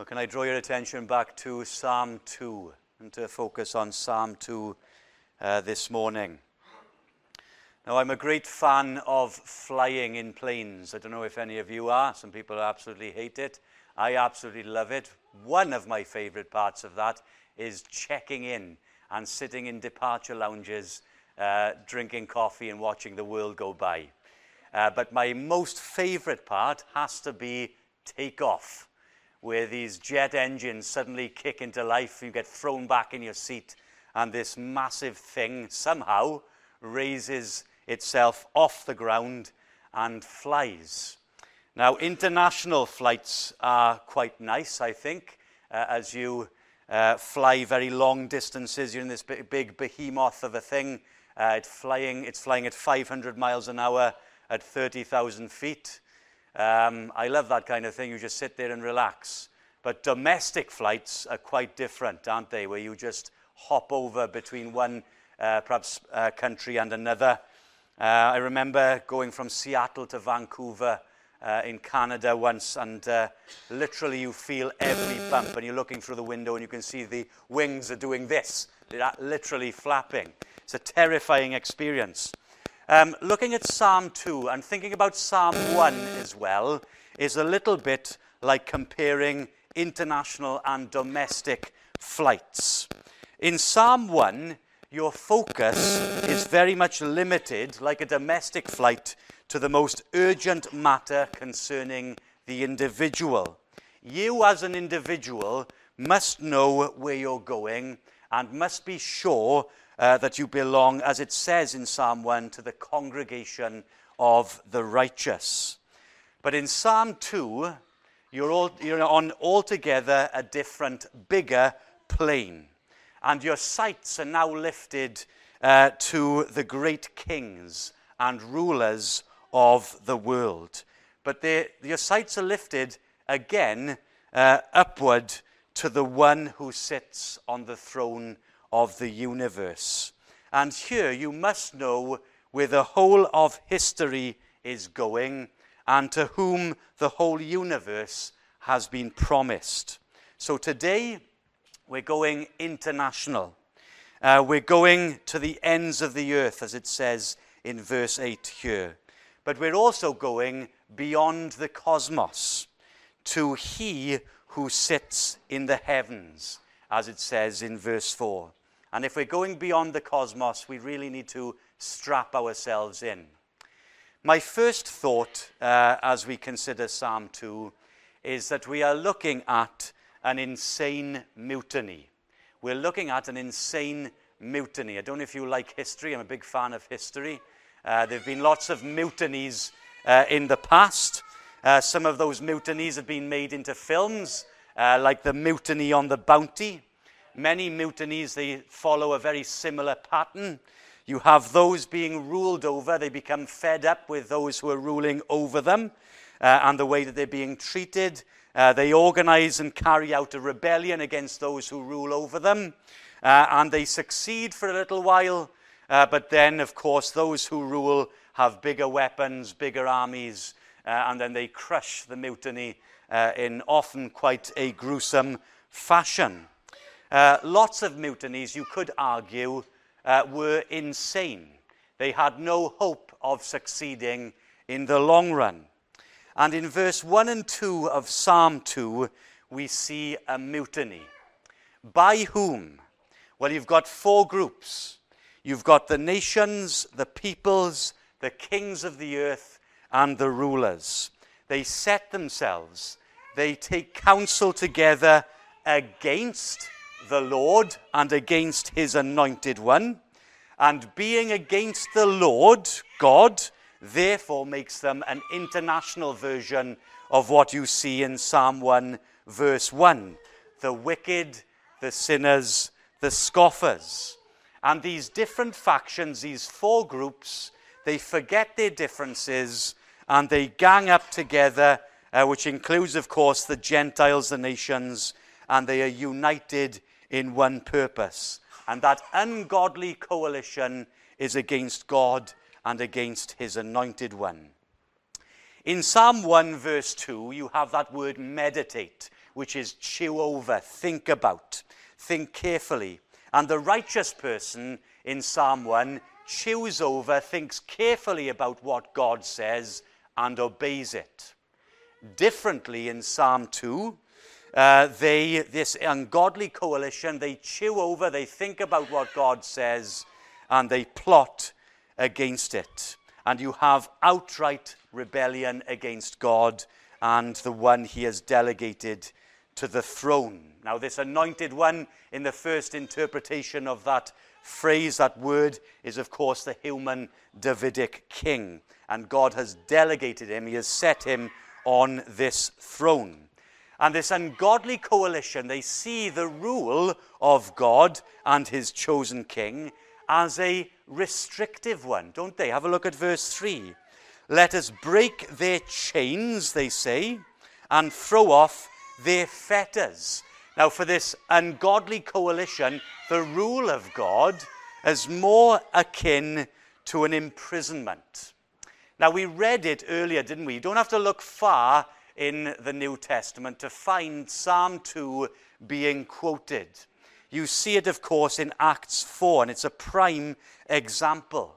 Well, can I draw your attention back to Psalm 2 and to focus on Psalm 2 uh, this morning? Now, I'm a great fan of flying in planes. I don't know if any of you are. Some people absolutely hate it. I absolutely love it. One of my favorite parts of that is checking in and sitting in departure lounges, uh, drinking coffee and watching the world go by. Uh, but my most favorite part has to be takeoff where these jet engines suddenly kick into life, you get thrown back in your seat, and this massive thing somehow raises itself off the ground and flies. Now, international flights are quite nice, I think, uh, as you uh, fly very long distances. You're in this big behemoth of a thing. Uh, it's, flying, it's flying at 500 miles an hour at 30,000 feet. Um, I love that kind of thing. You just sit there and relax. But domestic flights are quite different, aren't they? Where you just hop over between one uh, perhaps uh, country and another. Uh, I remember going from Seattle to Vancouver uh, in Canada once and uh, literally you feel every bump and you're looking through the window and you can see the wings are doing this. They're literally flapping. It's a terrifying experience. Um, looking at Psalm 2 and thinking about Psalm 1 as well is a little bit like comparing international and domestic flights. In Psalm 1, your focus is very much limited, like a domestic flight, to the most urgent matter concerning the individual. You, as an individual, must know where you're going and must be sure uh, that you belong, as it says in Psalm 1, to the congregation of the righteous. But in Psalm 2, you're, all, you're on altogether a different, bigger plane. And your sights are now lifted uh, to the great kings and rulers of the world. But your sights are lifted again uh, upward to the one who sits on the throne of the universe. And here you must know where the whole of history is going and to whom the whole universe has been promised. So today we're going international. Uh, we're going to the ends of the earth, as it says in verse 8 here. But we're also going beyond the cosmos to He who sits in the heavens, as it says in verse 4. And if we're going beyond the cosmos, we really need to strap ourselves in. My first thought uh, as we consider Psalm 2 is that we are looking at an insane mutiny. We're looking at an insane mutiny. I don't know if you like history, I'm a big fan of history. Uh, there have been lots of mutinies uh, in the past. Uh, some of those mutinies have been made into films, uh, like the Mutiny on the Bounty. Many mutinies, they follow a very similar pattern. You have those being ruled over, they become fed up with those who are ruling over them uh, and the way that they're being treated. Uh, they organize and carry out a rebellion against those who rule over them, uh, and they succeed for a little while. Uh, but then, of course, those who rule have bigger weapons, bigger armies, uh, and then they crush the mutiny uh, in often quite a gruesome fashion. Uh, lots of mutinies, you could argue, uh, were insane. They had no hope of succeeding in the long run. And in verse 1 and 2 of Psalm 2, we see a mutiny. By whom? Well, you've got four groups. You've got the nations, the peoples, the kings of the earth, and the rulers. They set themselves, they take counsel together against the Lord and against his anointed one. And being against the Lord, God, therefore makes them an international version of what you see in Psalm 1, verse 1 the wicked, the sinners, the scoffers. And these different factions, these four groups, they forget their differences and they gang up together, uh, which includes, of course, the Gentiles, the nations, and they are united in one purpose. And that ungodly coalition is against God and against his anointed one. In Psalm 1, verse 2, you have that word meditate, which is chew over, think about, think carefully. And the righteous person in Psalm 1 chews over, thinks carefully about what God says, and obeys it. Differently in Psalm 2, uh, they, this ungodly coalition, they chew over, they think about what God says, and they plot against it. And you have outright rebellion against God and the one he has delegated to the throne. Now, this anointed one, in the first interpretation of that phrase, that word, is of course the human Davidic king. And God has delegated him, he has set him on this throne. And this ungodly coalition, they see the rule of God and his chosen king as a restrictive one, don't they? Have a look at verse 3. Let us break their chains, they say, and throw off their fetters. Now, for this ungodly coalition, the rule of God is more akin to an imprisonment. Now, we read it earlier, didn't we? You don't have to look far in the New Testament to find Psalm 2 being quoted. You see it, of course, in Acts 4, and it's a prime example.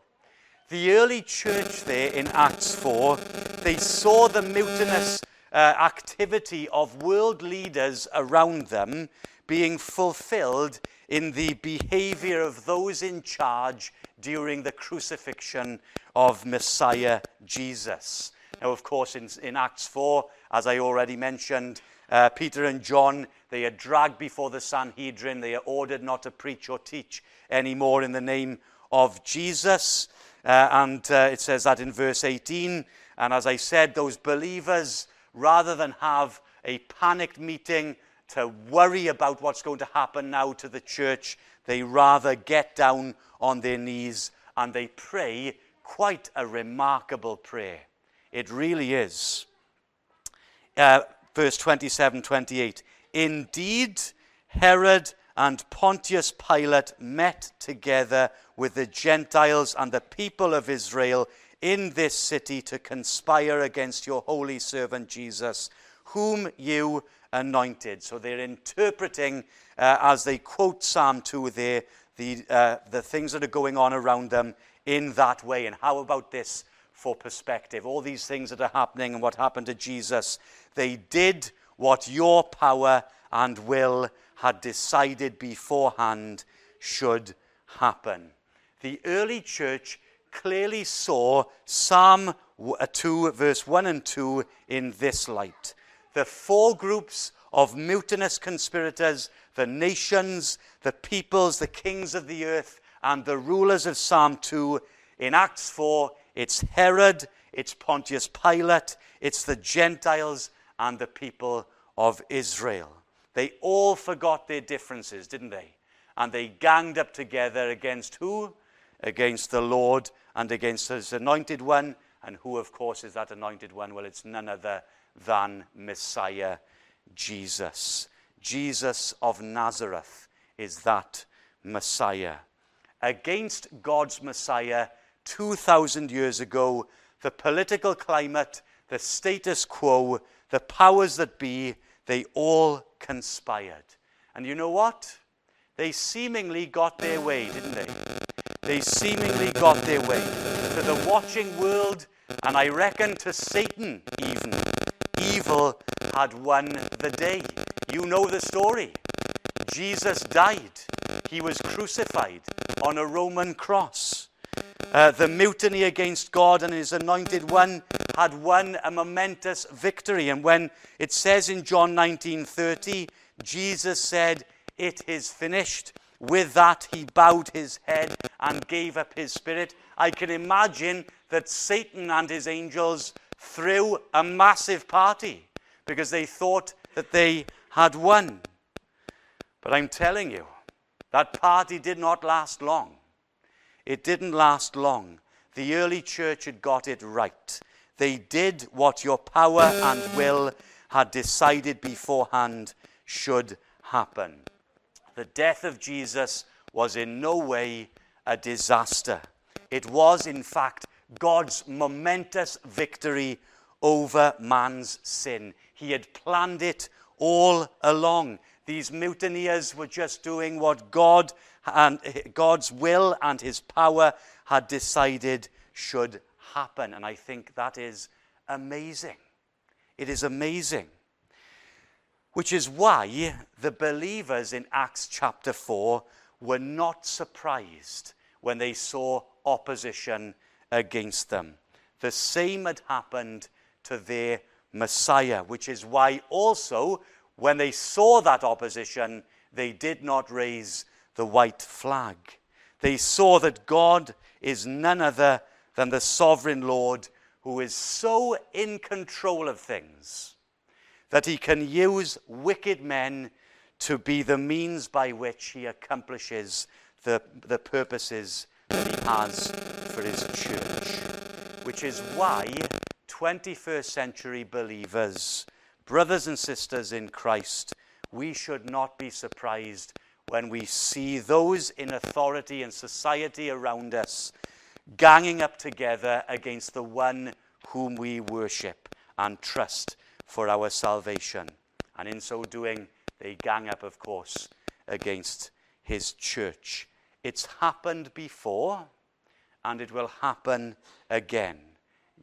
The early church there in Acts 4, they saw the mutinous uh, activity of world leaders around them being fulfilled in the behavior of those in charge during the crucifixion of Messiah Jesus. Now, of course, in, in Acts 4, as I already mentioned, uh, Peter and John, they are dragged before the Sanhedrin. They are ordered not to preach or teach anymore in the name of Jesus. Uh, and uh, it says that in verse 18. And as I said, those believers, rather than have a panicked meeting to worry about what's going to happen now to the church, they rather get down on their knees and they pray quite a remarkable prayer. It really is. Uh, verse 27 28. Indeed, Herod and Pontius Pilate met together with the Gentiles and the people of Israel in this city to conspire against your holy servant Jesus, whom you anointed. So they're interpreting, uh, as they quote Psalm 2 there, the, uh, the things that are going on around them in that way. And how about this for perspective? All these things that are happening and what happened to Jesus, they did what your power and will had decided beforehand should happen. The early church clearly saw Psalm uh, 2, verse 1 and 2 in this light. The four groups of mutinous conspirators, the nations, the peoples, the kings of the earth, and the rulers of Psalm 2. In Acts 4, it's Herod, it's Pontius Pilate, it's the Gentiles, and the people of Israel. They all forgot their differences, didn't they? And they ganged up together against who? Against the Lord and against his anointed one. And who, of course, is that anointed one? Well, it's none other than Messiah Jesus. Jesus of Nazareth is that Messiah. Against God's Messiah 2,000 years ago, the political climate, the status quo, the powers that be, they all conspired. And you know what? They seemingly got their way, didn't they? They seemingly got their way. To the watching world, and I reckon to Satan even, evil had won the day. You know the story. Jesus died. He was crucified on a Roman cross. Uh, the mutiny against God and his anointed one had won a momentous victory. And when it says in John 19:30, Jesus said, "It is finished." With that, he bowed his head and gave up his spirit. I can imagine that Satan and his angels threw a massive party because they thought that they had won. But I'm telling you, that party did not last long. It didn't last long. The early church had got it right. They did what your power and will had decided beforehand should happen. The death of Jesus was in no way a disaster. It was, in fact, God's momentous victory over man's sin. He had planned it all along. These mutineers were just doing what God and God's will and his power had decided should happen. And I think that is amazing. It is amazing. Which is why the believers in Acts chapter 4 were not surprised when they saw opposition against them. The same had happened to their Messiah, which is why also when they saw that opposition, they did not raise the white flag. They saw that God is none other than the sovereign Lord who is so in control of things that he can use wicked men to be the means by which he accomplishes the, the purposes that he has for his church. Which is why 21st century believers, brothers and sisters in Christ, we should not be surprised when we see those in authority and society around us ganging up together against the one whom we worship and trust for our salvation. And in so doing, they gang up, of course, against his church. It's happened before, and it will happen again.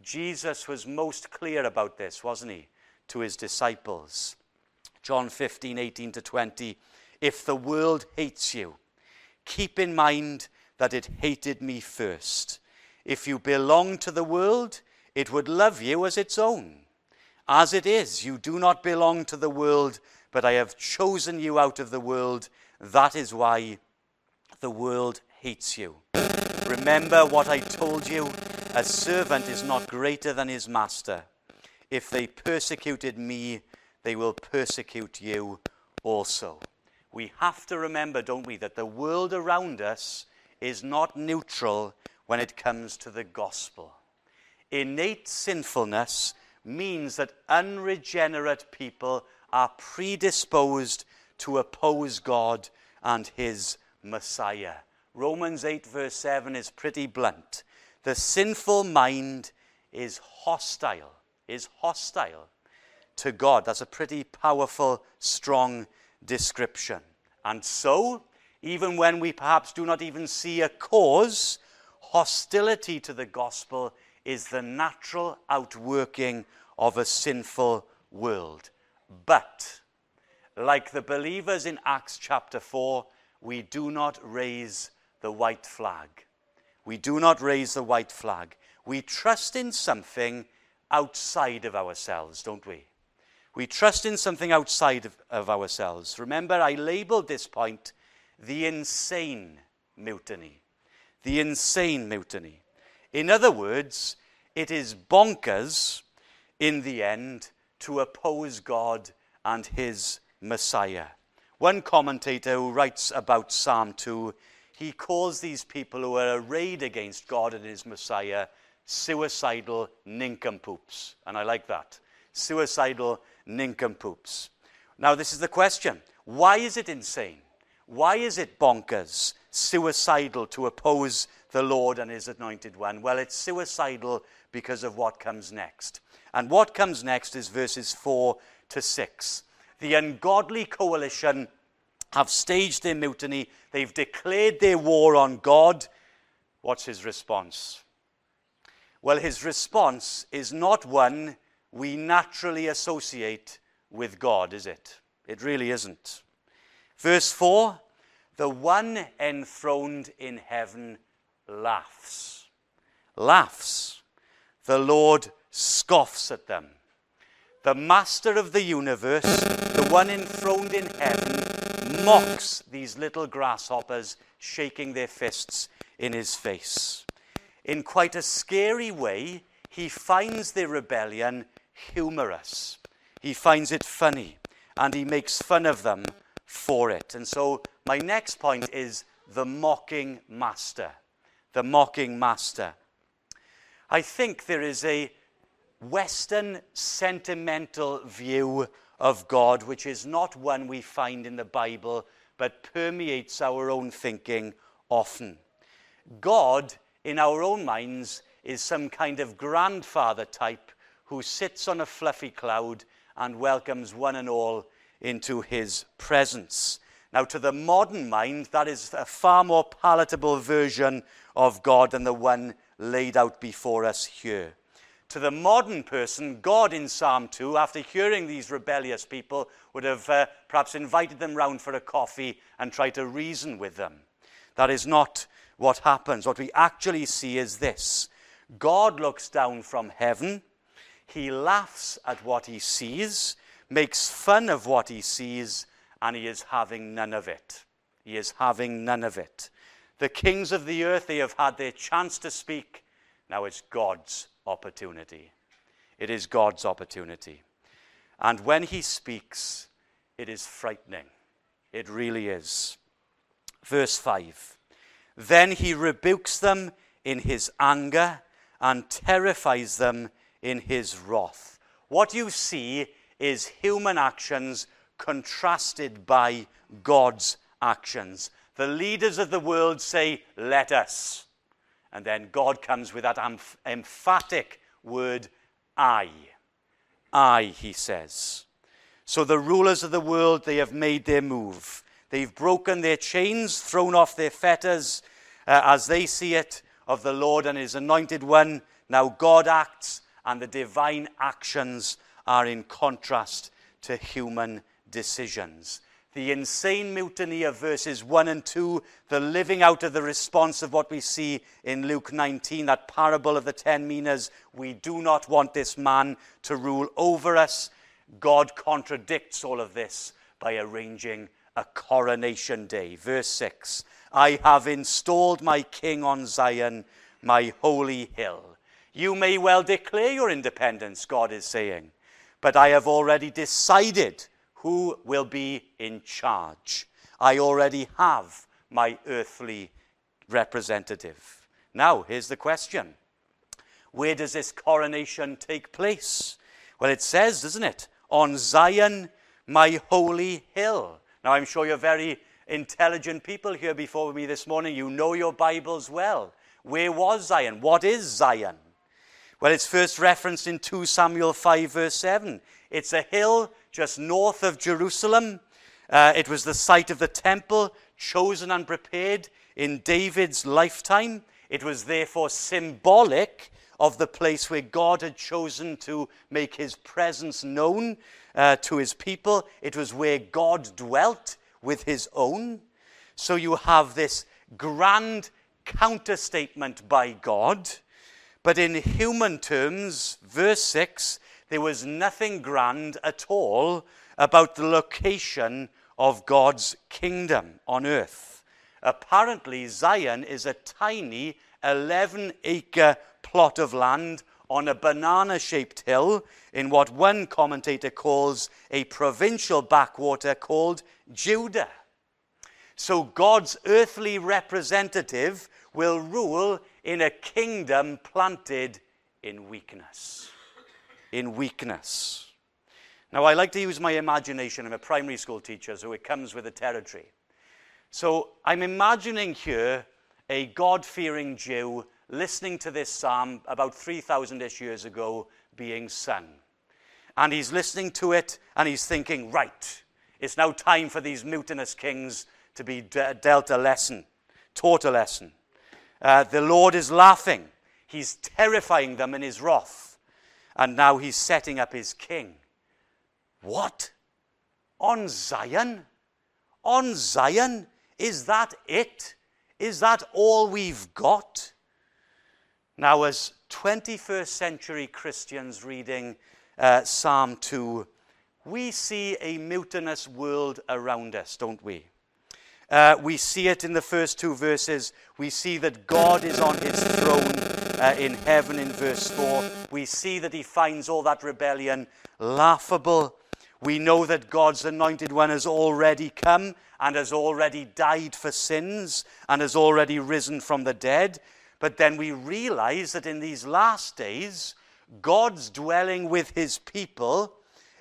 Jesus was most clear about this, wasn't he, to his disciples? John 15, 18 to 20. If the world hates you, keep in mind that it hated me first. If you belong to the world, it would love you as its own. As it is, you do not belong to the world, but I have chosen you out of the world. That is why the world hates you. Remember what I told you a servant is not greater than his master. If they persecuted me, they will persecute you also we have to remember, don't we, that the world around us is not neutral when it comes to the gospel. Innate sinfulness means that unregenerate people are predisposed to oppose God and his Messiah. Romans 8, verse 7 is pretty blunt. The sinful mind is hostile, is hostile to God. That's a pretty powerful, strong description. And so, even when we perhaps do not even see a cause, hostility to the gospel is the natural outworking of a sinful world. But, like the believers in Acts chapter 4, we do not raise the white flag. We do not raise the white flag. We trust in something outside of ourselves, don't we? We trust in something outside of, of ourselves. Remember, I labeled this point the insane mutiny. The insane mutiny. In other words, it is bonkers in the end to oppose God and his Messiah. One commentator who writes about Psalm 2, he calls these people who are arrayed against God and his Messiah suicidal nincompoops. And I like that. Suicidal nincompoops. Now, this is the question why is it insane? Why is it bonkers, suicidal to oppose the Lord and his anointed one? Well, it's suicidal because of what comes next. And what comes next is verses 4 to 6. The ungodly coalition have staged their mutiny, they've declared their war on God. What's his response? Well, his response is not one we naturally associate with God, is it? It really isn't. Verse 4 The one enthroned in heaven laughs. Laughs. The Lord scoffs at them. The master of the universe, the one enthroned in heaven, mocks these little grasshoppers, shaking their fists in his face. In quite a scary way, he finds their rebellion humorous. He finds it funny and he makes fun of them for it. And so, my next point is the mocking master. The mocking master. I think there is a Western sentimental view of God, which is not one we find in the Bible, but permeates our own thinking often. God, in our own minds, is some kind of grandfather type who sits on a fluffy cloud and welcomes one and all into his presence. Now, to the modern mind, that is a far more palatable version of God than the one laid out before us here. To the modern person, God in Psalm 2, after hearing these rebellious people, would have uh, perhaps invited them round for a coffee and tried to reason with them. That is not what happens. What we actually see is this God looks down from heaven, he laughs at what he sees, makes fun of what he sees, and he is having none of it. He is having none of it. The kings of the earth, they have had their chance to speak. Now it's God's opportunity. It is God's opportunity. And when he speaks, it is frightening. It really is. Verse 5 Then he rebukes them in his anger and terrifies them in his wrath. What you see is human actions contrasted by God's actions. The leaders of the world say, Let us. And then God comes with that emph- emphatic word, I. I, he says. So the rulers of the world, they have made their move. They've broken their chains, thrown off their fetters, uh, as they see it, of the Lord and his anointed one. Now God acts, and the divine actions are in contrast to human decisions. The insane mutiny of verses 1 and 2, the living out of the response of what we see in Luke 19, that parable of the ten minas. We do not want this man to rule over us. God contradicts all of this by arranging a coronation day. Verse 6 I have installed my king on Zion, my holy hill. You may well declare your independence, God is saying, but I have already decided who will be in charge. I already have my earthly representative. Now, here's the question Where does this coronation take place? Well, it says, doesn't it? On Zion, my holy hill. Now, I'm sure you're very intelligent people here before me this morning. You know your Bibles well. Where was Zion? What is Zion? Well, it's first referenced in 2 Samuel 5, verse 7. It's a hill just north of Jerusalem. Uh, it was the site of the temple, chosen and prepared in David's lifetime. It was therefore symbolic of the place where God had chosen to make his presence known uh, to his people. It was where God dwelt with his own. So you have this grand counterstatement by God. But in human terms, verse 6 there was nothing grand at all about the location of God's kingdom on earth. Apparently, Zion is a tiny 11 acre plot of land on a banana shaped hill in what one commentator calls a provincial backwater called Judah. So God's earthly representative will rule in a kingdom planted in weakness in weakness. Now, I like to use my imagination. I'm a primary school teacher, so it comes with the territory. So I'm imagining here a God fearing Jew listening to this psalm about 3,000 ish years ago being sung. And he's listening to it and he's thinking, right, it's now time for these mutinous kings to be de- dealt a lesson, taught a lesson. Uh, the Lord is laughing, he's terrifying them in his wrath and now he's setting up his king. What? On Zion? On Zion? Is that it? Is that all we've got? Now, as 21st century Christians reading uh, Psalm 2, we see a mutinous world around us, don't we? Uh, we see it in the first two verses. We see that God is on his throne uh, in heaven in verse 4. We see that he finds all that rebellion laughable. We know that God's anointed one has already come and has already died for sins and has already risen from the dead. But then we realize that in these last days, God's dwelling with his people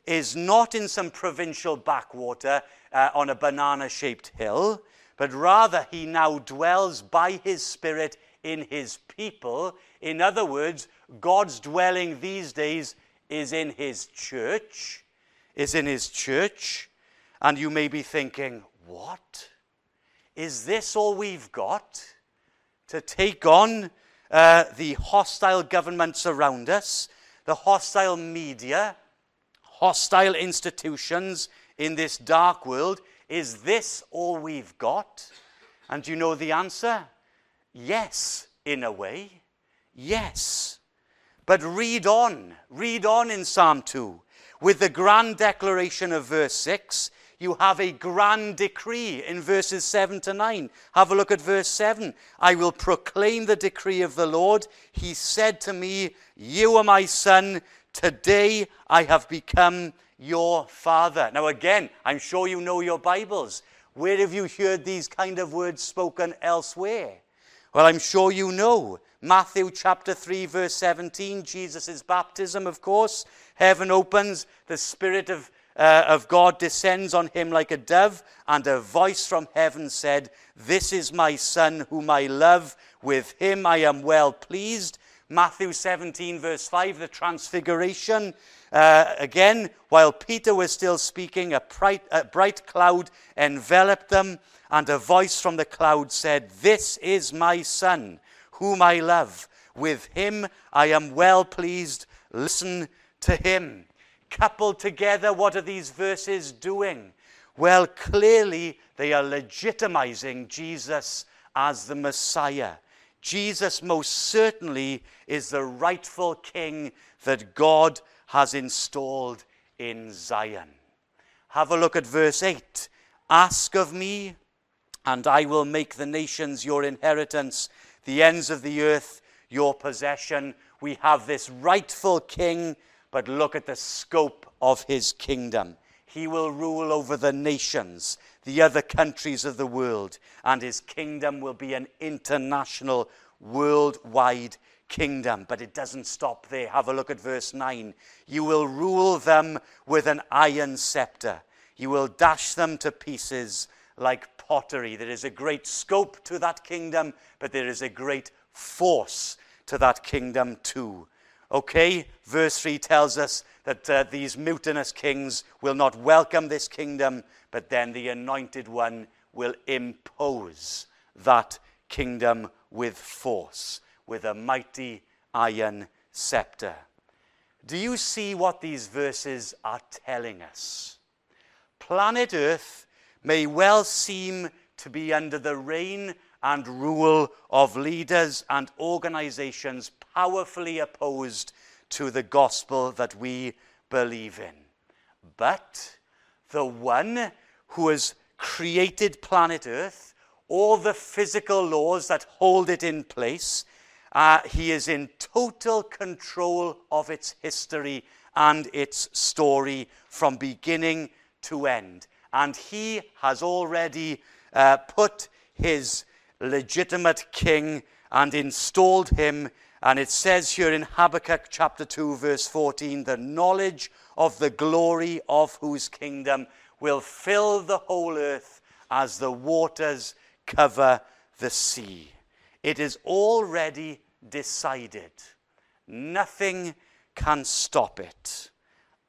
is not in some provincial backwater uh, on a banana shaped hill, but rather he now dwells by his Spirit in his people. In other words, God's dwelling these days is in his church, is in his church. And you may be thinking, what? Is this all we've got to take on uh, the hostile governments around us, the hostile media, hostile institutions in this dark world? Is this all we've got? And you know the answer? Yes, in a way. Yes. But read on, read on in Psalm 2. With the grand declaration of verse 6, you have a grand decree in verses 7 to 9. Have a look at verse 7. I will proclaim the decree of the Lord. He said to me, You are my son. Today I have become your father. Now, again, I'm sure you know your Bibles. Where have you heard these kind of words spoken elsewhere? Well, I'm sure you know. Matthew chapter 3, verse 17, Jesus' baptism, of course. Heaven opens, the Spirit of, uh, of God descends on him like a dove, and a voice from heaven said, This is my Son, whom I love. With him I am well pleased. Matthew 17, verse 5, the transfiguration. Uh, again, while Peter was still speaking, a bright, a bright cloud enveloped them, and a voice from the cloud said, This is my Son, whom I love. With him I am well pleased. Listen to him. Coupled together, what are these verses doing? Well, clearly they are legitimizing Jesus as the Messiah. Jesus most certainly is the rightful king that God has installed in Zion. Have a look at verse 8. Ask of me, and I will make the nations your inheritance, the ends of the earth your possession. We have this rightful king, but look at the scope of his kingdom. He will rule over the nations, the other countries of the world, and his kingdom will be an international, worldwide kingdom. But it doesn't stop there. Have a look at verse 9. You will rule them with an iron scepter, you will dash them to pieces like pottery. There is a great scope to that kingdom, but there is a great force to that kingdom too. Okay, verse 3 tells us that uh, these mutinous kings will not welcome this kingdom, but then the anointed one will impose that kingdom with force, with a mighty iron scepter. Do you see what these verses are telling us? Planet Earth may well seem to be under the reign and rule of leaders and organizations powerfully opposed to the gospel that we believe in. But the one who has created planet Earth, all the physical laws that hold it in place, uh, he is in total control of its history and its story from beginning to end. And he has already uh, put his legitimate king and installed him. And it says here in Habakkuk chapter 2, verse 14, the knowledge of the glory of whose kingdom will fill the whole earth as the waters cover the sea. It is already decided. Nothing can stop it.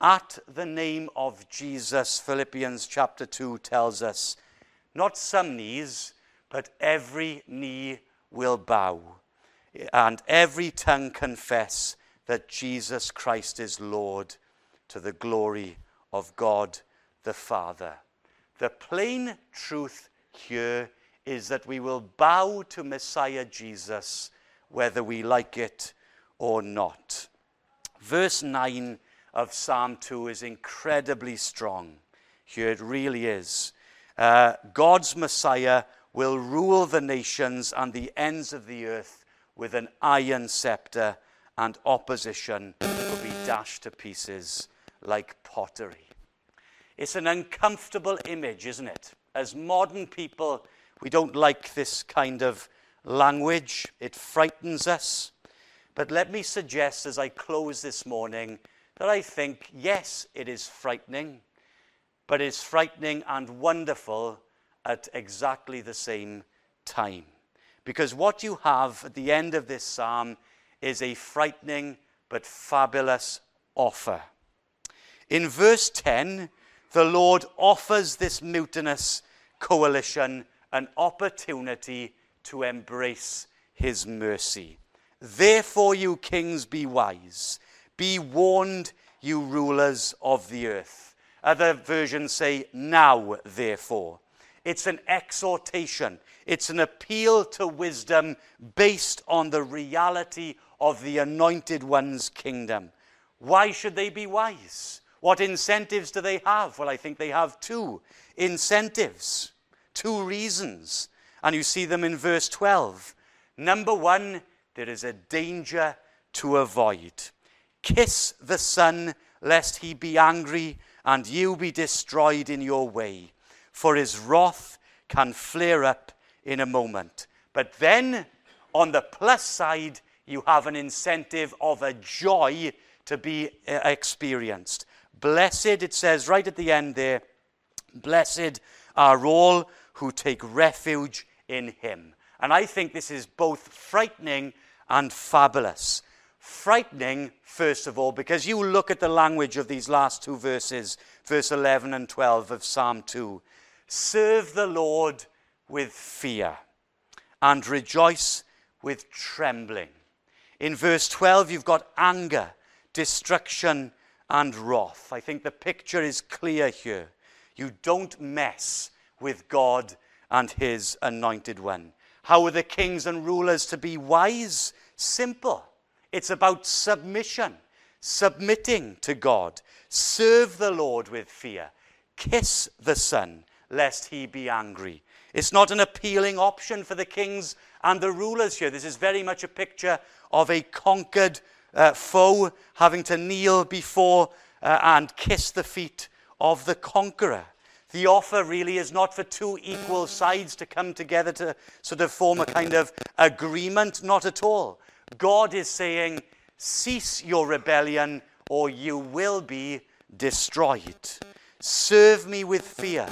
At the name of Jesus, Philippians chapter 2 tells us, not some knees, but every knee will bow and every tongue confess that Jesus Christ is Lord to the glory of God the Father. The plain truth here is that we will bow to Messiah Jesus whether we like it or not. Verse 9 of Psalm 2 is incredibly strong. Here it really is. Uh, God's Messiah will rule the nations and the ends of the earth with an iron scepter, and opposition will be dashed to pieces like pottery. It's an uncomfortable image, isn't it? As modern people, we don't like this kind of language, it frightens us. But let me suggest as I close this morning that I think, yes, it is frightening, but it's frightening and wonderful at exactly the same time. Because what you have at the end of this psalm is a frightening but fabulous offer. In verse 10, the Lord offers this mutinous coalition an opportunity to embrace his mercy. Therefore, you kings, be wise. Be warned, you rulers of the earth. Other versions say, now, therefore. It's an exhortation, it's an appeal to wisdom based on the reality of the anointed one's kingdom. Why should they be wise? What incentives do they have? Well, I think they have two incentives, two reasons. And you see them in verse 12. Number one, there is a danger to avoid. Kiss the Son, lest he be angry and you be destroyed in your way, for his wrath can flare up in a moment. But then, on the plus side, you have an incentive of a joy to be uh, experienced. Blessed, it says right at the end there, blessed are all who take refuge in him. And I think this is both frightening and fabulous. Frightening, first of all, because you look at the language of these last two verses, verse 11 and 12 of Psalm 2. Serve the Lord with fear and rejoice with trembling. In verse 12, you've got anger, destruction, and wrath. I think the picture is clear here. You don't mess with God and his anointed one. How are the kings and rulers to be wise? Simple. It's about submission, submitting to God. Serve the Lord with fear. Kiss the Son, lest he be angry. It's not an appealing option for the kings and the rulers here. This is very much a picture of a conquered uh, foe having to kneel before uh, and kiss the feet of the conqueror. The offer really is not for two equal sides to come together to sort of form a kind of agreement, not at all. God is saying, cease your rebellion or you will be destroyed. Serve me with fear.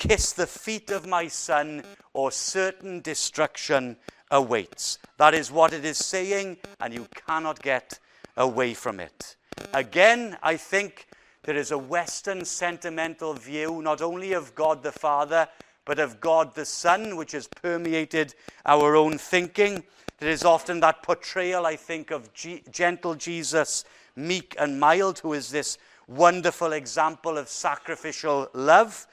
Kiss the feet of my son, or certain destruction awaits. That is what it is saying, and you cannot get away from it. Again, I think there is a Western sentimental view, not only of God the Father, but of God the Son, which has permeated our own thinking. There is often that portrayal, I think, of G- gentle Jesus, meek and mild, who is this wonderful example of sacrificial love.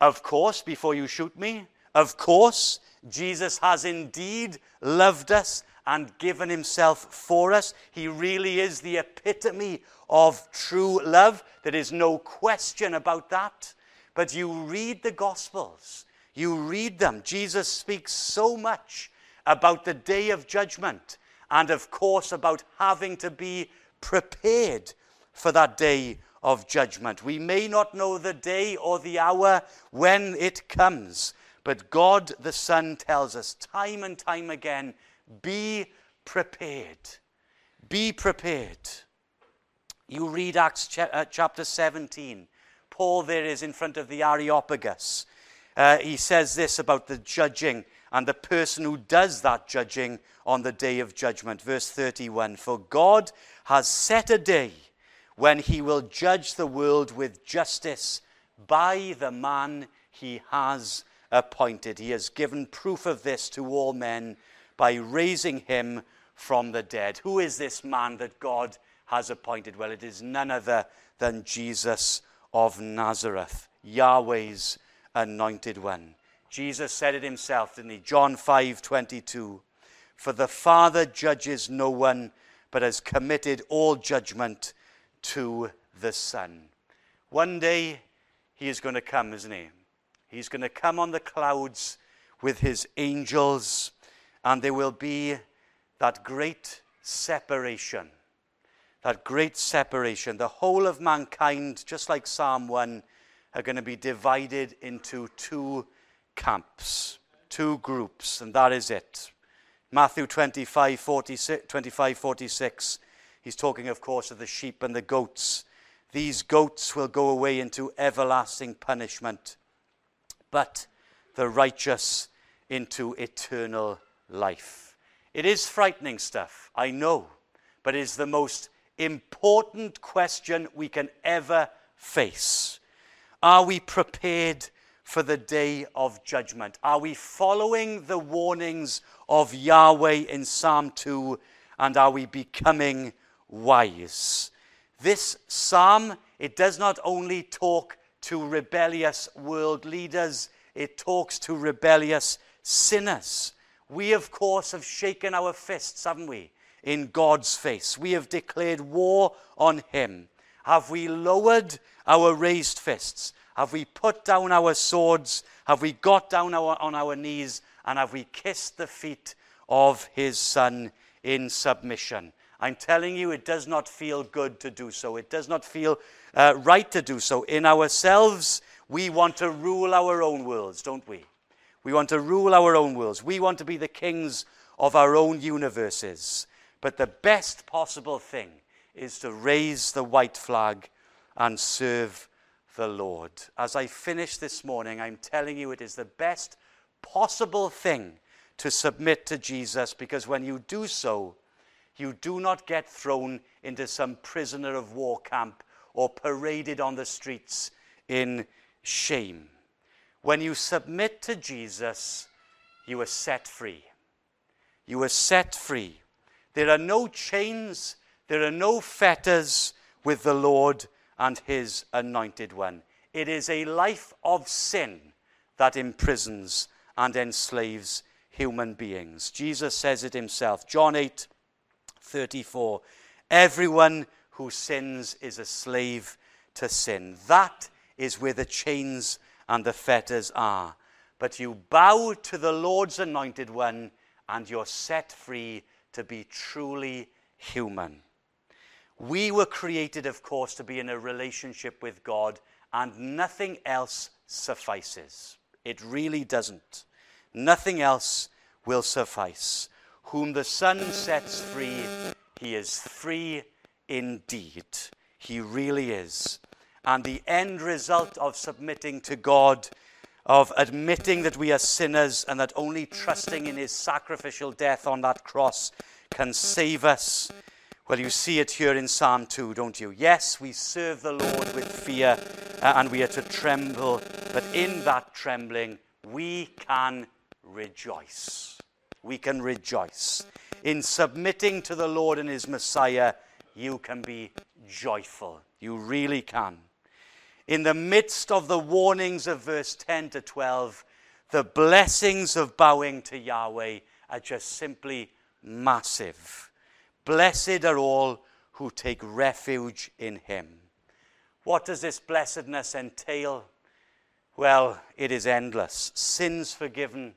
Of course, before you shoot me, of course, Jesus has indeed loved us and given himself for us. He really is the epitome of true love. There is no question about that. But you read the Gospels, you read them. Jesus speaks so much about the day of judgment and, of course, about having to be prepared for that day of judgment. We may not know the day or the hour when it comes, but God the Son tells us time and time again be prepared. Be prepared. You read Acts uh, chapter 17. Paul there is in front of the Areopagus. Uh, he says this about the judging and the person who does that judging on the day of judgment. Verse 31 For God has set a day when he will judge the world with justice by the man he has appointed. He has given proof of this to all men by raising him from the dead. Who is this man that God has appointed? Well, it is none other than Jesus of Nazareth, Yahweh's anointed one. Jesus said it himself, didn't he? John 5 22. For the Father judges no one, but has committed all judgment to the Son. One day, he is going to come, isn't he? He's going to come on the clouds with his angels, and there will be that great separation. That great separation. The whole of mankind, just like Psalm 1, are going to be divided into two camps, two groups, and that is it. Matthew 25 46, 25, 46 he's talking, of course, of the sheep and the goats. These goats will go away into everlasting punishment but the righteous into eternal life. It is frightening stuff, I know, but it is the most important question we can ever face. Are we prepared for the day of judgment? Are we following the warnings of Yahweh in Psalm 2 and are we becoming wise? This psalm, it does not only talk to rebellious world leaders, it talks to rebellious sinners. We, of course, have shaken our fists, haven't we, in God's face. We have declared war on Him. Have we lowered our raised fists? Have we put down our swords? Have we got down our, on our knees? And have we kissed the feet of His Son in submission? I'm telling you, it does not feel good to do so. It does not feel uh, right to do so. In ourselves, we want to rule our own worlds, don't we? We want to rule our own worlds. We want to be the kings of our own universes. But the best possible thing is to raise the white flag and serve the Lord. As I finish this morning, I'm telling you it is the best possible thing to submit to Jesus because when you do so, you do not get thrown into some prisoner of war camp or paraded on the streets in shame. When you submit to Jesus, you are set free. You are set free. There are no chains, there are no fetters with the Lord and his anointed one. It is a life of sin that imprisons and enslaves human beings. Jesus says it himself. John 8 34. Everyone who sins is a slave to sin. That is where the chains and the fetters are. But you bow to the Lord's anointed one, and you're set free to be truly human. We were created, of course, to be in a relationship with God, and nothing else suffices. It really doesn't. Nothing else will suffice. Whom the Son sets free, he is free indeed. He really is. And the end result of submitting to God, of admitting that we are sinners and that only trusting in his sacrificial death on that cross can save us. Well, you see it here in Psalm 2, don't you? Yes, we serve the Lord with fear uh, and we are to tremble, but in that trembling, we can rejoice we can rejoice. In submitting to the Lord and his Messiah, you can be joyful. You really can. In the midst of the warnings of verse 10 to 12, the blessings of bowing to Yahweh are just simply massive. Blessed are all who take refuge in him. What does this blessedness entail? Well, it is endless. Sins forgiven,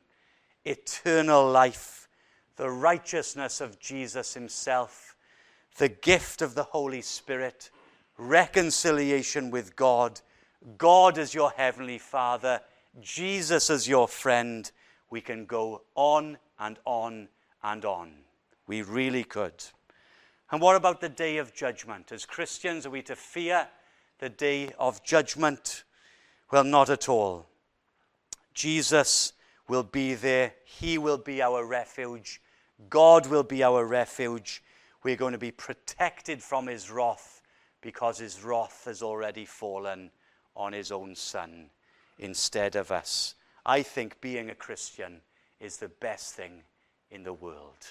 eternal life, the righteousness of Jesus himself, the gift of the Holy Spirit, reconciliation with God, God as your heavenly Father, Jesus as your friend. We can go on and on and on. We really could. And what about the day of judgment? As Christians, are we to fear the day of judgment? Well, not at all. Jesus will be there. He will be our refuge. God will be our refuge. We're going to be protected from his wrath because his wrath has already fallen on his own son instead of us. I think being a Christian is the best thing in the world.